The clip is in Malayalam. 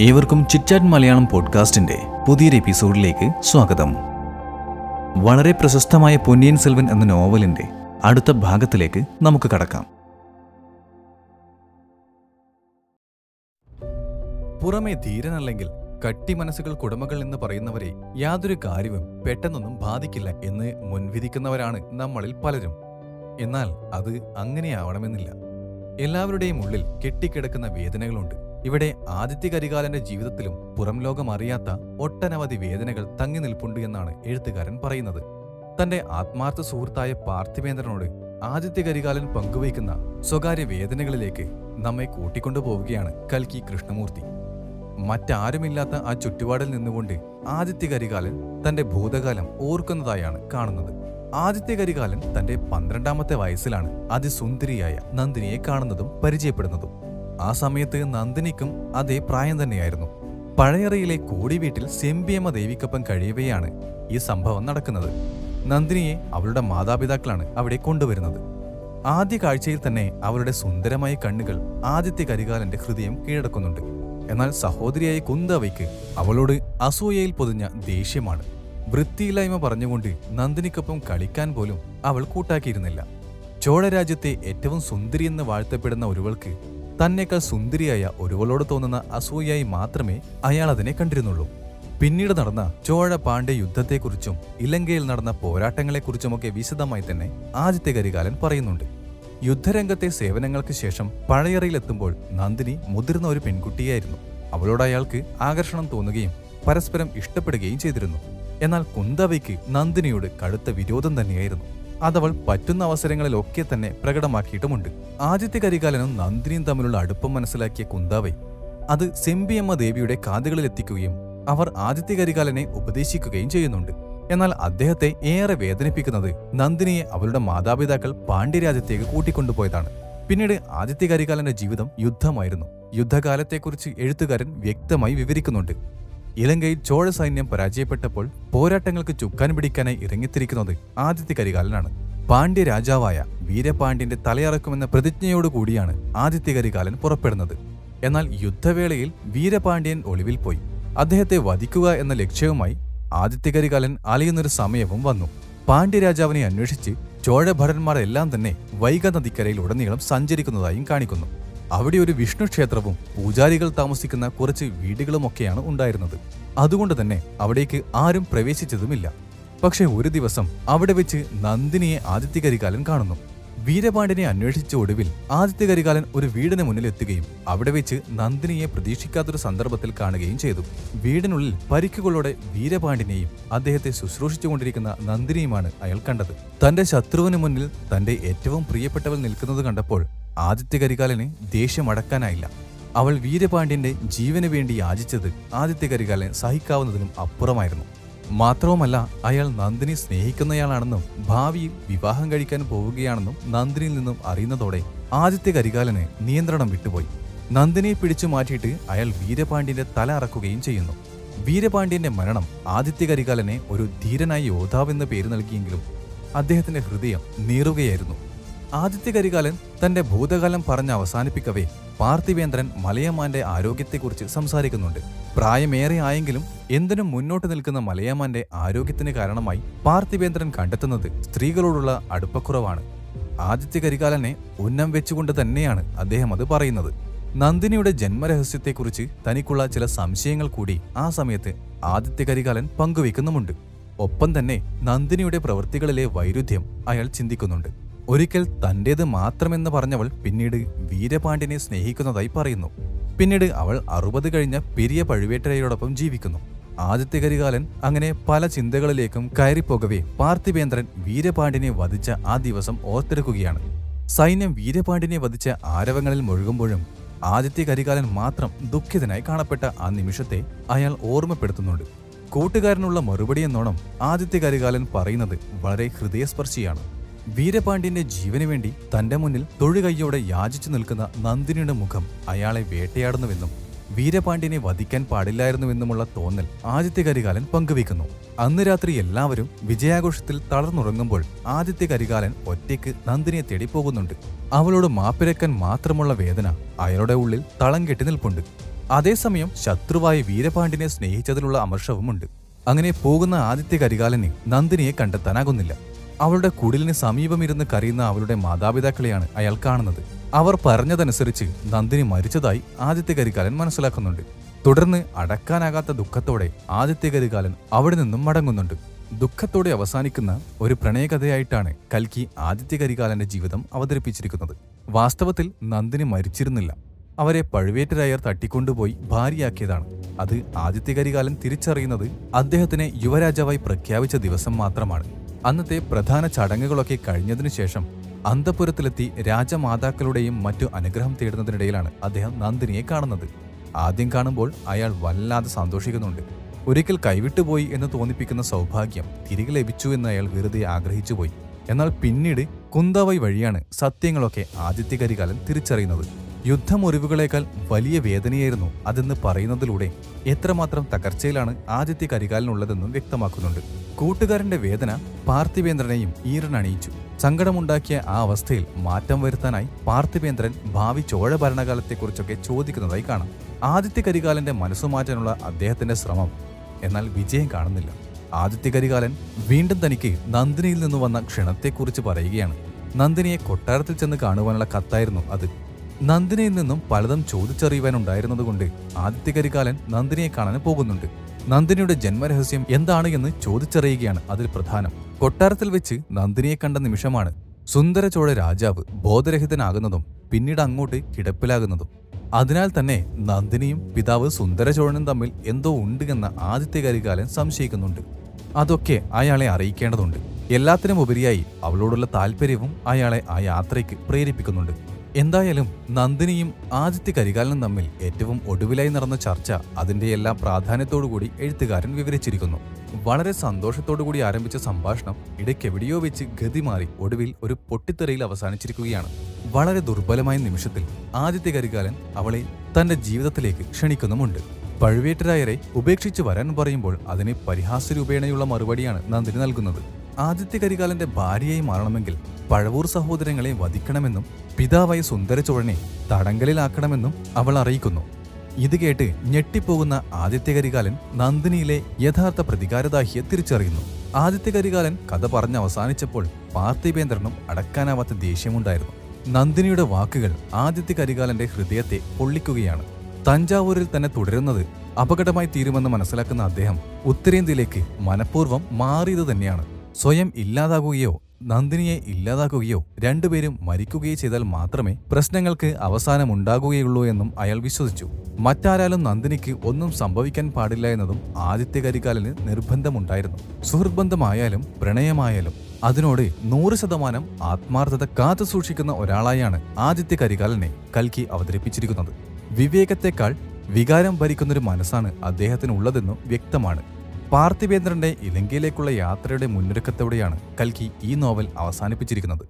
ഏവർക്കും ചിറ്റാറ്റ് മലയാളം പോഡ്കാസ്റ്റിന്റെ പുതിയൊരു എപ്പിസോഡിലേക്ക് സ്വാഗതം. വളരെ പ്രശസ്തമായ പൊന്നിയൻ സെൽവൻ എന്ന നോവലിന്റെ അടുത്ത ഭാഗത്തിലേക്ക് നമുക്ക് കടക്കാം. പുറമേ ധീരനല്ലെങ്കിൽ കട്ടി മനസ്സുകൾ കുടമകൾ എന്ന് പറയുന്നവരെ യാതൊരു കാര്യവും പെട്ടെന്നൊന്നും ബാധിക്കില്ല എന്ന് മുൻവിധിക്കുന്നവരാണ് നമ്മളിൽ പലരും. എന്നാൽ അത് അങ്ങനെയാവണമെന്നില്ല. എല്ലാവരുടെയും ഉള്ളിൽ കെട്ടിക്കിടക്കുന്ന വേദനകളുണ്ട്. ഇവിടെ ആദിത്യ കരികാലന്റെ ജീവിതത്തിലും പുറം ലോകം അറിയാത്ത ഒട്ടനവധി വേദനകൾ തങ്ങി നിൽപ്പുണ്ട് എന്നാണ് എഴുത്തുകാരൻ പറയുന്നത്. തന്റെ ആത്മാർത്ഥ സുഹൃത്തായ പാർത്ഥിവേന്ദ്രനോട് ആദിത്യ കരികാലൻ പങ്കുവയ്ക്കുന്ന സ്വകാര്യ വേദനകളിലേക്ക് നമ്മെ കൂട്ടിക്കൊണ്ടുപോവുകയാണ് കൽക്കി കൃഷ്ണമൂർത്തി. മറ്റാരുമില്ലാത്ത ആ ചുറ്റുപാടിൽ നിന്നുകൊണ്ട് ആദിത്യ കരികാലൻ തന്റെ ഭൂതകാലം ഓർക്കുന്നതായാണ് കാണുന്നത്. ആദിത്യ കരികാലൻ തന്റെ പന്ത്രണ്ടാമത്തെ വയസ്സിലാണ് അതിസുന്ദരിയായ നന്ദിനിയെ കാണുന്നതും പരിചയപ്പെടുന്നതും. ആ സമയത്ത് നന്ദിനിക്കും അതേ പ്രായം തന്നെയായിരുന്നു. പഴയറയിലെ കോടി വീട്ടിൽ സെമ്പിയമ്മ ദേവിക്കൊപ്പം കഴിയവെയാണ് ഈ സംഭവം നടക്കുന്നത്. നന്ദിനിയെ അവളുടെ മാതാപിതാക്കളാണ് അവിടെ കൊണ്ടുവരുന്നത്. ആദ്യ കാഴ്ചയിൽ തന്നെ അവരുടെ സുന്ദരമായ കണ്ണുകൾ ആദിത്യ കരികാലന്റെ ഹൃദയം കീഴടക്കുന്നുണ്ട്. എന്നാൽ സഹോദരിയായ കുന്തവയ്ക്ക് അവളോട് അസൂയയിൽ പൊതിഞ്ഞ ദേഷ്യമാണ്. വൃത്തിയില്ലായ്മ പറഞ്ഞുകൊണ്ട് നന്ദിനിക്കൊപ്പം കളിക്കാൻ പോലും അവൾ കൂട്ടാക്കിയിരുന്നില്ല. ചോഴരാജ്യത്തെ ഏറ്റവും സുന്ദരിയെന്ന് വാഴ്ത്തപ്പെടുന്ന ഒരുവൾക്ക് തന്നേക്കാൾ സുന്ദരിയായ ഒരുവളോട് തോന്നുന്ന അസൂയായി മാത്രമേ അയാൾ അതിനെ കണ്ടിരുന്നുള്ളൂ. പിന്നീട് നടന്ന ചോഴ പാണ്ഡ്യ യുദ്ധത്തെക്കുറിച്ചും ഇലങ്കയിൽ നടന്ന പോരാട്ടങ്ങളെക്കുറിച്ചുമൊക്കെ വിശദമായി തന്നെ ആദിത്യ കരികാലൻ പറയുന്നുണ്ട്. യുദ്ധരംഗത്തെ സേവനങ്ങൾക്ക് ശേഷം പഴയറയിലെത്തുമ്പോൾ നന്ദിനി മുതിർന്ന ഒരു പെൺകുട്ടിയായിരുന്നു. അവളോട് അയാൾക്ക് ആകർഷണം തോന്നുകയും പരസ്പരം ഇഷ്ടപ്പെടുകയും ചെയ്തിരുന്നു. എന്നാൽ കുന്തവയ്ക്ക് നന്ദിനിയോട് കടുത്ത വിരോധം തന്നെയായിരുന്നു. അതവൾ പറ്റുന്ന അവസരങ്ങളിലൊക്കെ തന്നെ പ്രകടമാക്കിയിട്ടുമുണ്ട്. ആദിത്യ കരികാലനും നന്ദിനിയും തമ്മിലുള്ള അടുപ്പം മനസ്സിലാക്കിയ കുന്താവൈ അത് സെമ്പിയമ്മ ദേവിയുടെ കാതുകളിലെത്തിക്കുകയും അവർ ആദിത്യ കരികാലനെ ഉപദേശിക്കുകയും ചെയ്യുന്നുണ്ട്. എന്നാൽ അദ്ദേഹത്തെ ഏറെ വേദനിപ്പിക്കുന്നത് നന്ദിനിയെ അവരുടെ മാതാപിതാക്കൾ പാണ്ഡ്യരാജ്യത്തേക്ക് കൂട്ടിക്കൊണ്ടുപോയതാണ്. പിന്നീട് ആദിത്യ കരികാലന്റെ ജീവിതം യുദ്ധമായിരുന്നു. യുദ്ധകാലത്തെക്കുറിച്ച് എഴുത്തുകാരൻ വ്യക്തമായി വിവരിക്കുന്നുണ്ട്. ഇലങ്കയിൽ ചോഴ സൈന്യം പരാജയപ്പെട്ടപ്പോൾ പോരാട്ടങ്ങൾക്ക് ചുക്കാൻ പിടിക്കാനായി ഇറങ്ങിത്തിരിക്കുന്നത് ആദിത്യ കരികാലനാണ്. പാണ്ഡ്യ രാജാവായ വീരപാണ്ഡ്യന്റെ തലയറക്കുമെന്ന പ്രതിജ്ഞയോടുകൂടിയാണ് ആദിത്യ കരികാലൻ പുറപ്പെടുന്നത്. എന്നാൽ യുദ്ധവേളയിൽ വീരപാണ്ഡ്യൻ ഒളിവിൽ പോയി. അദ്ദേഹത്തെ വധിക്കുക എന്ന ലക്ഷ്യവുമായി ആദിത്യ കരികാലൻ അലയുന്നൊരു സമയവും വന്നു. പാണ്ഡ്യരാജാവിനെ അന്വേഷിച്ച് ചോഴഭടന്മാരെല്ലാം തന്നെ വൈഗ നദിക്കരയിൽ ഉടനീളം സഞ്ചരിക്കുന്നതായും കാണിക്കുന്നു. അവിടെ ഒരു വിഷ്ണു ക്ഷേത്രവും പൂജാരികൾ താമസിക്കുന്ന കുറച്ച് വീടുകളുമൊക്കെയാണ് ഉണ്ടായിരുന്നത്. അതുകൊണ്ട് തന്നെ അവിടേക്ക് ആരും പ്രവേശിച്ചതുമില്ല. പക്ഷേ ഒരു ദിവസം അവിടെ വെച്ച് നന്ദിനിയെ ആദിത്യ കരികാലൻ കാണുന്നു. വീരപാണ്ഡ്യനെ അന്വേഷിച്ച ഒടുവിൽ ആദിത്യ കരികാലൻ ഒരു വീടിന് മുന്നിലെത്തുകയും അവിടെ വെച്ച് നന്ദിനിയെ പ്രതീക്ഷിക്കാത്തൊരു സന്ദർഭത്തിൽ കാണുകയും ചെയ്തു. വീടിനുള്ളിൽ പരിക്കുകളോടെ വീരപാണ്ഡ്യനെയും അദ്ദേഹത്തെ ശുശ്രൂഷിച്ചുകൊണ്ടിരിക്കുന്ന നന്ദിനിയുമാണ് അയാൾ കണ്ടത്. തന്റെ ശത്രുവിന് മുന്നിൽ തന്റെ ഏറ്റവും പ്രിയപ്പെട്ടവൾ നിൽക്കുന്നത് കണ്ടപ്പോൾ ആദിത്യ കരികാലന് ദേഷ്യമടക്കാനായില്ല. അവൾ വീരപാണ്ഡ്യന്റെ ജീവന് വേണ്ടി യാചിച്ചത് ആദിത്യ കരികാലൻ സഹിക്കാവുന്നതിനും അപ്പുറമായിരുന്നു. മാത്രവുമല്ല അയാൾ നന്ദിനി സ്നേഹിക്കുന്നയാളാണെന്നും ഭാവിയിൽ വിവാഹം കഴിക്കാൻ പോവുകയാണെന്നും നന്ദിനിയിൽ നിന്നും അറിയുന്നതോടെ ആദിത്യ കരികാലന് നിയന്ത്രണം വിട്ടുപോയി. നന്ദിനിയെ പിടിച്ചു മാറ്റിയിട്ട് അയാൾ വീരപാണ്ഡ്യന്റെ തല അറക്കുകയും ചെയ്യുന്നു. വീരപാണ്ഡ്യന്റെ മരണം ആദിത്യ കരികാലനെ ഒരു ധീരനായ യോദ്ധാവെന്ന പേര് നൽകിയെങ്കിലും അദ്ദേഹത്തിന്റെ ഹൃദയം നീറുകയായിരുന്നു. ആദിത്യ കരികാലൻ തന്റെ ഭൂതകാലം പറഞ്ഞ് അവസാനിപ്പിക്കവേ. പാർത്ഥിവേന്ദ്രൻ മലയമാന്റെ ആരോഗ്യത്തെക്കുറിച്ച് സംസാരിക്കുന്നുണ്ട്. പ്രായമേറെ ആയെങ്കിലും എന്തിനും മുന്നോട്ട് നിൽക്കുന്ന മലയമാന്റെ ആരോഗ്യത്തിന് കാരണമായി പാർത്ഥിവേന്ദ്രൻ കണ്ടെത്തുന്നത് സ്ത്രീകളോടുള്ള അടുപ്പക്കുറവാണ്. ആദിത്യ കരികാലനെ ഉന്നം വെച്ചുകൊണ്ട് തന്നെയാണ് അദ്ദേഹം അത് പറയുന്നത്. നന്ദിനിയുടെ ജന്മരഹസ്യത്തെക്കുറിച്ച് തനിക്കുള്ള ചില സംശയങ്ങൾ കൂടി ആ സമയത്ത് ആദിത്യ കരികാലൻ പങ്കുവെക്കുന്നുമുണ്ട് ഒപ്പം തന്നെ നന്ദിനിയുടെ പ്രവൃത്തികളിലെ വൈരുദ്ധ്യം അയാൾ ചിന്തിക്കുന്നുണ്ട്. ഒരിക്കൽ തന്റേത് മാത്രമെന്ന് പറഞ്ഞവൾ പിന്നീട് വീരപാണ്ഡ്യനെ സ്നേഹിക്കുന്നതായി പറയുന്നു. പിന്നീട് അവൾ അറുപത് കഴിഞ്ഞ പെരിയ പഴുവേട്ടരയോടൊപ്പം ജീവിക്കുന്നു. ആദിത്യ കരികാലൻ അങ്ങനെ പല ചിന്തകളിലേക്കും കയറിപ്പോകവേ പാർത്ഥിവേന്ദ്രൻ വീരപാണ്ഡ്യനെ വധിച്ച ആ ദിവസം ഓർത്തെടുക്കുകയാണ്. സൈന്യം വീരപാണ്ഡ്യനെ വധിച്ച ആരവങ്ങളിൽ മുഴുകുമ്പോഴും ആദിത്യ കരികാലൻ മാത്രം ദുഃഖിതനായി കാണപ്പെട്ട ആ നിമിഷത്തെ അയാൾ ഓർമ്മപ്പെടുത്തുന്നുണ്ട്. കൂട്ടുകാരനുള്ള മറുപടി എന്നോണം ആദിത്യ കരികാലൻ പറയുന്നത് വളരെ ഹൃദയസ്പർശിയാണ്. വീരപാണ്ഡ്യന്റെ ജീവന് വേണ്ടി തന്റെ മുന്നിൽ തൊഴുകയ്യോടെ യാചിച്ചു നിൽക്കുന്ന നന്ദിനിയുടെ മുഖം അയാളെ വേട്ടയാടുന്നുവെന്നും വീരപാണ്ഡ്യനെ വധിക്കാൻ പാടില്ലായിരുന്നുവെന്നുമുള്ള തോന്നൽ ആദിത്യ കരികാലൻ പങ്കുവയ്ക്കുന്നു. അന്ന് രാത്രി എല്ലാവരും വിജയാഘോഷത്തിൽ തളർന്നുറങ്ങുമ്പോൾ ആദിത്യ കരികാലൻ ഒറ്റയ്ക്ക് നന്ദിനിയെ തേടി പോകുന്നുണ്ട്. അവളോട് മാപ്പിരക്കൻ മാത്രമുള്ള വേദന അയാളുടെ ഉള്ളിൽ തളം കെട്ടി നിൽപ്പുണ്ട്. അതേസമയം ശത്രുവായി വീരപാണ്ഡ്യനെ സ്നേഹിച്ചതിലുള്ള അമർഷവുമുണ്ട്. അങ്ങനെ പോകുന്ന ആദിത്യ കരികാലന് നന്ദിനിയെ കണ്ടെത്താനാകുന്നില്ല. അവളുടെ കുടിലിന് സമീപമിരുന്ന് കരയുന്ന അവളുടെ മാതാപിതാക്കളെയാണ് അയാൾ കാണുന്നത്. അവർ പറഞ്ഞതനുസരിച്ച് നന്ദിനി മരിച്ചതായി ആദിത്യ കരികാലൻ മനസ്സിലാക്കുന്നുണ്ട്. തുടർന്ന് അടക്കാനാകാത്ത ദുഃഖത്തോടെ ആദിത്യ കരികാലൻ അവിടെ നിന്നും മടങ്ങുന്നുണ്ട്. ദുഃഖത്തോടെ അവസാനിക്കുന്ന ഒരു പ്രണയകഥയായിട്ടാണ് കൽക്കി ആദിത്യ കരികാലന്റെ ജീവിതം അവതരിപ്പിച്ചിരിക്കുന്നത്. വാസ്തവത്തിൽ നന്ദിനി മരിച്ചിരുന്നില്ല. അവരെ പഴുവേറ്റരായർ തട്ടിക്കൊണ്ടുപോയി ഭാര്യയാക്കിയതാണ്. അത് ആദിത്യ കരികാലൻ തിരിച്ചറിയുന്നത് അദ്ദേഹത്തിനെ യുവരാജാവായി പ്രഖ്യാപിച്ച ദിവസം മാത്രമാണ്. അന്നത്തെ പ്രധാന ചടങ്ങുകളൊക്കെ കഴിഞ്ഞതിനു ശേഷം അന്തപുരത്തിലെത്തി രാജമാതാക്കളുടെയും മറ്റു അനുഗ്രഹം തേടുന്നതിനിടയിലാണ് അദ്ദേഹം നന്ദിനിയെ കാണുന്നത്. ആദ്യം കാണുമ്പോൾ അയാൾ വല്ലാതെ സന്തോഷിക്കുന്നുണ്ട്. ഒരിക്കൽ കൈവിട്ടുപോയി എന്ന് തോന്നിപ്പിക്കുന്ന സൗഭാഗ്യം തിരികെ ലഭിച്ചു എന്ന് അയാൾ വെറുതെ ആഗ്രഹിച്ചുപോയി എന്നാൽ പിന്നീട് കുന്തവൈ വഴിയാണ് സത്യങ്ങളൊക്കെ ആദിത്യകരികാലൻ തിരിച്ചറിയുന്നത്. യുദ്ധമുറിവുകളേക്കാൾ വലിയ വേദനയായിരുന്നു അതെന്ന് പറയുന്നതിലൂടെ എത്രമാത്രം തകർച്ചയിലാണ് ആദിത്യ കരികാലിനുള്ളതെന്നും വ്യക്തമാക്കുന്നുണ്ട്. കൂട്ടുകാരന്റെ വേദന പാർത്ഥിവേന്ദ്രനെയും ഈറൻ അണിയിച്ചു. സങ്കടമുണ്ടാക്കിയ ആ അവസ്ഥയിൽ മാറ്റം വരുത്താനായി പാർത്ഥിവേന്ദ്രൻ ഭാവി ചോഴ ഭരണകാലത്തെക്കുറിച്ചൊക്കെ ചോദിക്കുന്നതായി കാണാം. ആദിത്യ കരികാലന്റെ മനസ്സു മാറ്റാനുള്ള അദ്ദേഹത്തിന്റെ ശ്രമം എന്നാൽ വിജയം കാണുന്നില്ല. ആദിത്യ കരികാലൻ വീണ്ടും തനിക്ക് നന്ദിനിയിൽ നിന്ന് വന്ന ക്ഷണത്തെക്കുറിച്ച് പറയുകയാണ്. നന്ദിനിയെ കൊട്ടാരത്തിൽ ചെന്ന് കാണുവാനുള്ള കത്തായിരുന്നു അത്. നന്ദിനിയിൽ നിന്നും പലതും ചോദിച്ചറിയുവാനുണ്ടായിരുന്നതുകൊണ്ട് ആദിത്യ കരികാലൻ നന്ദിനിയെ കാണാൻ പോകുന്നുണ്ട്. നന്ദിനിയുടെ ജന്മരഹസ്യം എന്താണ് എന്ന് ചോദിച്ചറിയുകയാണ് അതിൽ പ്രധാനം. കൊട്ടാരത്തിൽ വെച്ച് നന്ദിനിയെ കണ്ട നിമിഷമാണ് സുന്ദരചോഴ രാജാവ് ബോധരഹിതനാകുന്നതും പിന്നീട് അങ്ങോട്ട് കിടപ്പിലാകുന്നതും. അതിനാൽ തന്നെ നന്ദിനിയും പിതാവ് സുന്ദരചോഴനും തമ്മിൽ എന്തോ ഉണ്ട് എന്ന് ആദിത്യ കരികാലൻ സംശയിക്കുന്നുണ്ട്. അതൊക്കെ അയാളെ അറിയിക്കേണ്ടതുണ്ട്. എല്ലാത്തിനും ഉപരിയായി അവളോടുള്ള താല്പര്യവും അയാളെ ആ യാത്രയ്ക്ക് പ്രേരിപ്പിക്കുന്നുണ്ട്. എന്തായാലും നന്ദിനിയും ആദിത്യ കരികാലനും തമ്മിൽ ഏറ്റവും ഒടുവിലായി നടന്ന ചർച്ച അതിന്റെ എല്ലാ പ്രാധാന്യത്തോടുകൂടി എഴുത്തുകാരൻ വിവരിച്ചിരിക്കുന്നു. വളരെ സന്തോഷത്തോടുകൂടി ആരംഭിച്ച സംഭാഷണം ഇടയ്ക്കെവിടെയോ വെച്ച് ഗതി മാറി ഒടുവിൽ ഒരു പൊട്ടിത്തെറിയിൽ അവസാനിച്ചിരിക്കുകയാണ്. വളരെ ദുർബലമായ നിമിഷത്തിൽ ആദിത്യ കരികാലൻ അവളെ തന്റെ ജീവിതത്തിലേക്ക് ക്ഷണിക്കുന്നുമുണ്ട്. പഴുവേറ്റരായരെ ഉപേക്ഷിച്ച് വരാൻ പറയുമ്പോൾ അതിനെ പരിഹാസരൂപേണയുള്ള മറുപടിയാണ് നന്ദിനി നൽകുന്നത്. ആദിത്യ കരികാലന്റെ ഭാര്യയായി മാറണമെങ്കിൽ പഴവൂർ സഹോദരങ്ങളെ വധിക്കണമെന്നും പിതാവായ സുന്ദരചോഴനെ തടങ്കലിലാക്കണമെന്നും അവൾ അറിയിക്കുന്നു. ഇത് കേട്ട് ഞെട്ടിപ്പോകുന്ന ആദിത്യ കരികാലൻ നന്ദിനിയിലെ യഥാർത്ഥ പ്രതികാരദാഹിയെ തിരിച്ചറിയുന്നു. ആദിത്യ കരികാലൻ കഥ പറഞ്ഞ് അവസാനിച്ചപ്പോൾ പാർത്ഥിപേന്ദ്രനും അടക്കാനാവാത്ത ദേഷ്യമുണ്ടായിരുന്നു. നന്ദിനിയുടെ വാക്കുകൾ ആദിത്യ കരികാലന്റെ ഹൃദയത്തെ പൊള്ളിക്കുകയാണ്. തഞ്ചാവൂരിൽ തന്നെ തുടരുന്നത് അപകടമായി തീരുമെന്ന് മനസ്സിലാക്കുന്ന അദ്ദേഹം ഉത്തരേന്ത്യയിലേക്ക് മനഃപൂർവം മാറിയത് തന്നെയാണ്. സ്വയം ഇല്ലാതാകുകയോ നന്ദിനിയെ ഇല്ലാതാക്കുകയോ രണ്ടുപേരും മരിക്കുകയോ ചെയ്താൽ മാത്രമേ പ്രശ്നങ്ങൾക്ക് അവസാനമുണ്ടാകുകയുള്ളൂ എന്നും അയാൾ വിശ്വസിച്ചു. മറ്റാരാലും നന്ദിനിക്ക് ഒന്നും സംഭവിക്കാൻ പാടില്ല എന്നതും ആദിത്യ കരികാലിന് നിർബന്ധമുണ്ടായിരുന്നു. സുഹൃത്ബന്ധമായാലും പ്രണയമായാലും അതിനോട് നൂറ് ശതമാനം ആത്മാർത്ഥത കാത്തു സൂക്ഷിക്കുന്ന ഒരാളായാണ് ആദിത്യ കരികാലനെ കൽക്കി അവതരിപ്പിച്ചിരിക്കുന്നത്. വിവേകത്തെക്കാൾ വികാരം ഭരിക്കുന്നൊരു മനസ്സാണ് അദ്ദേഹത്തിനുള്ളതെന്നും വ്യക്തമാണ്. പാർത്ഥിവേന്ദ്രന്റെ ഇലങ്കയിലേക്കുള്ള യാത്രയുടെ മുന്നൊരുക്കത്തോടെയാണ് കൽക്കി ഈ നോവൽ അവസാനിപ്പിച്ചിരിക്കുന്നത്.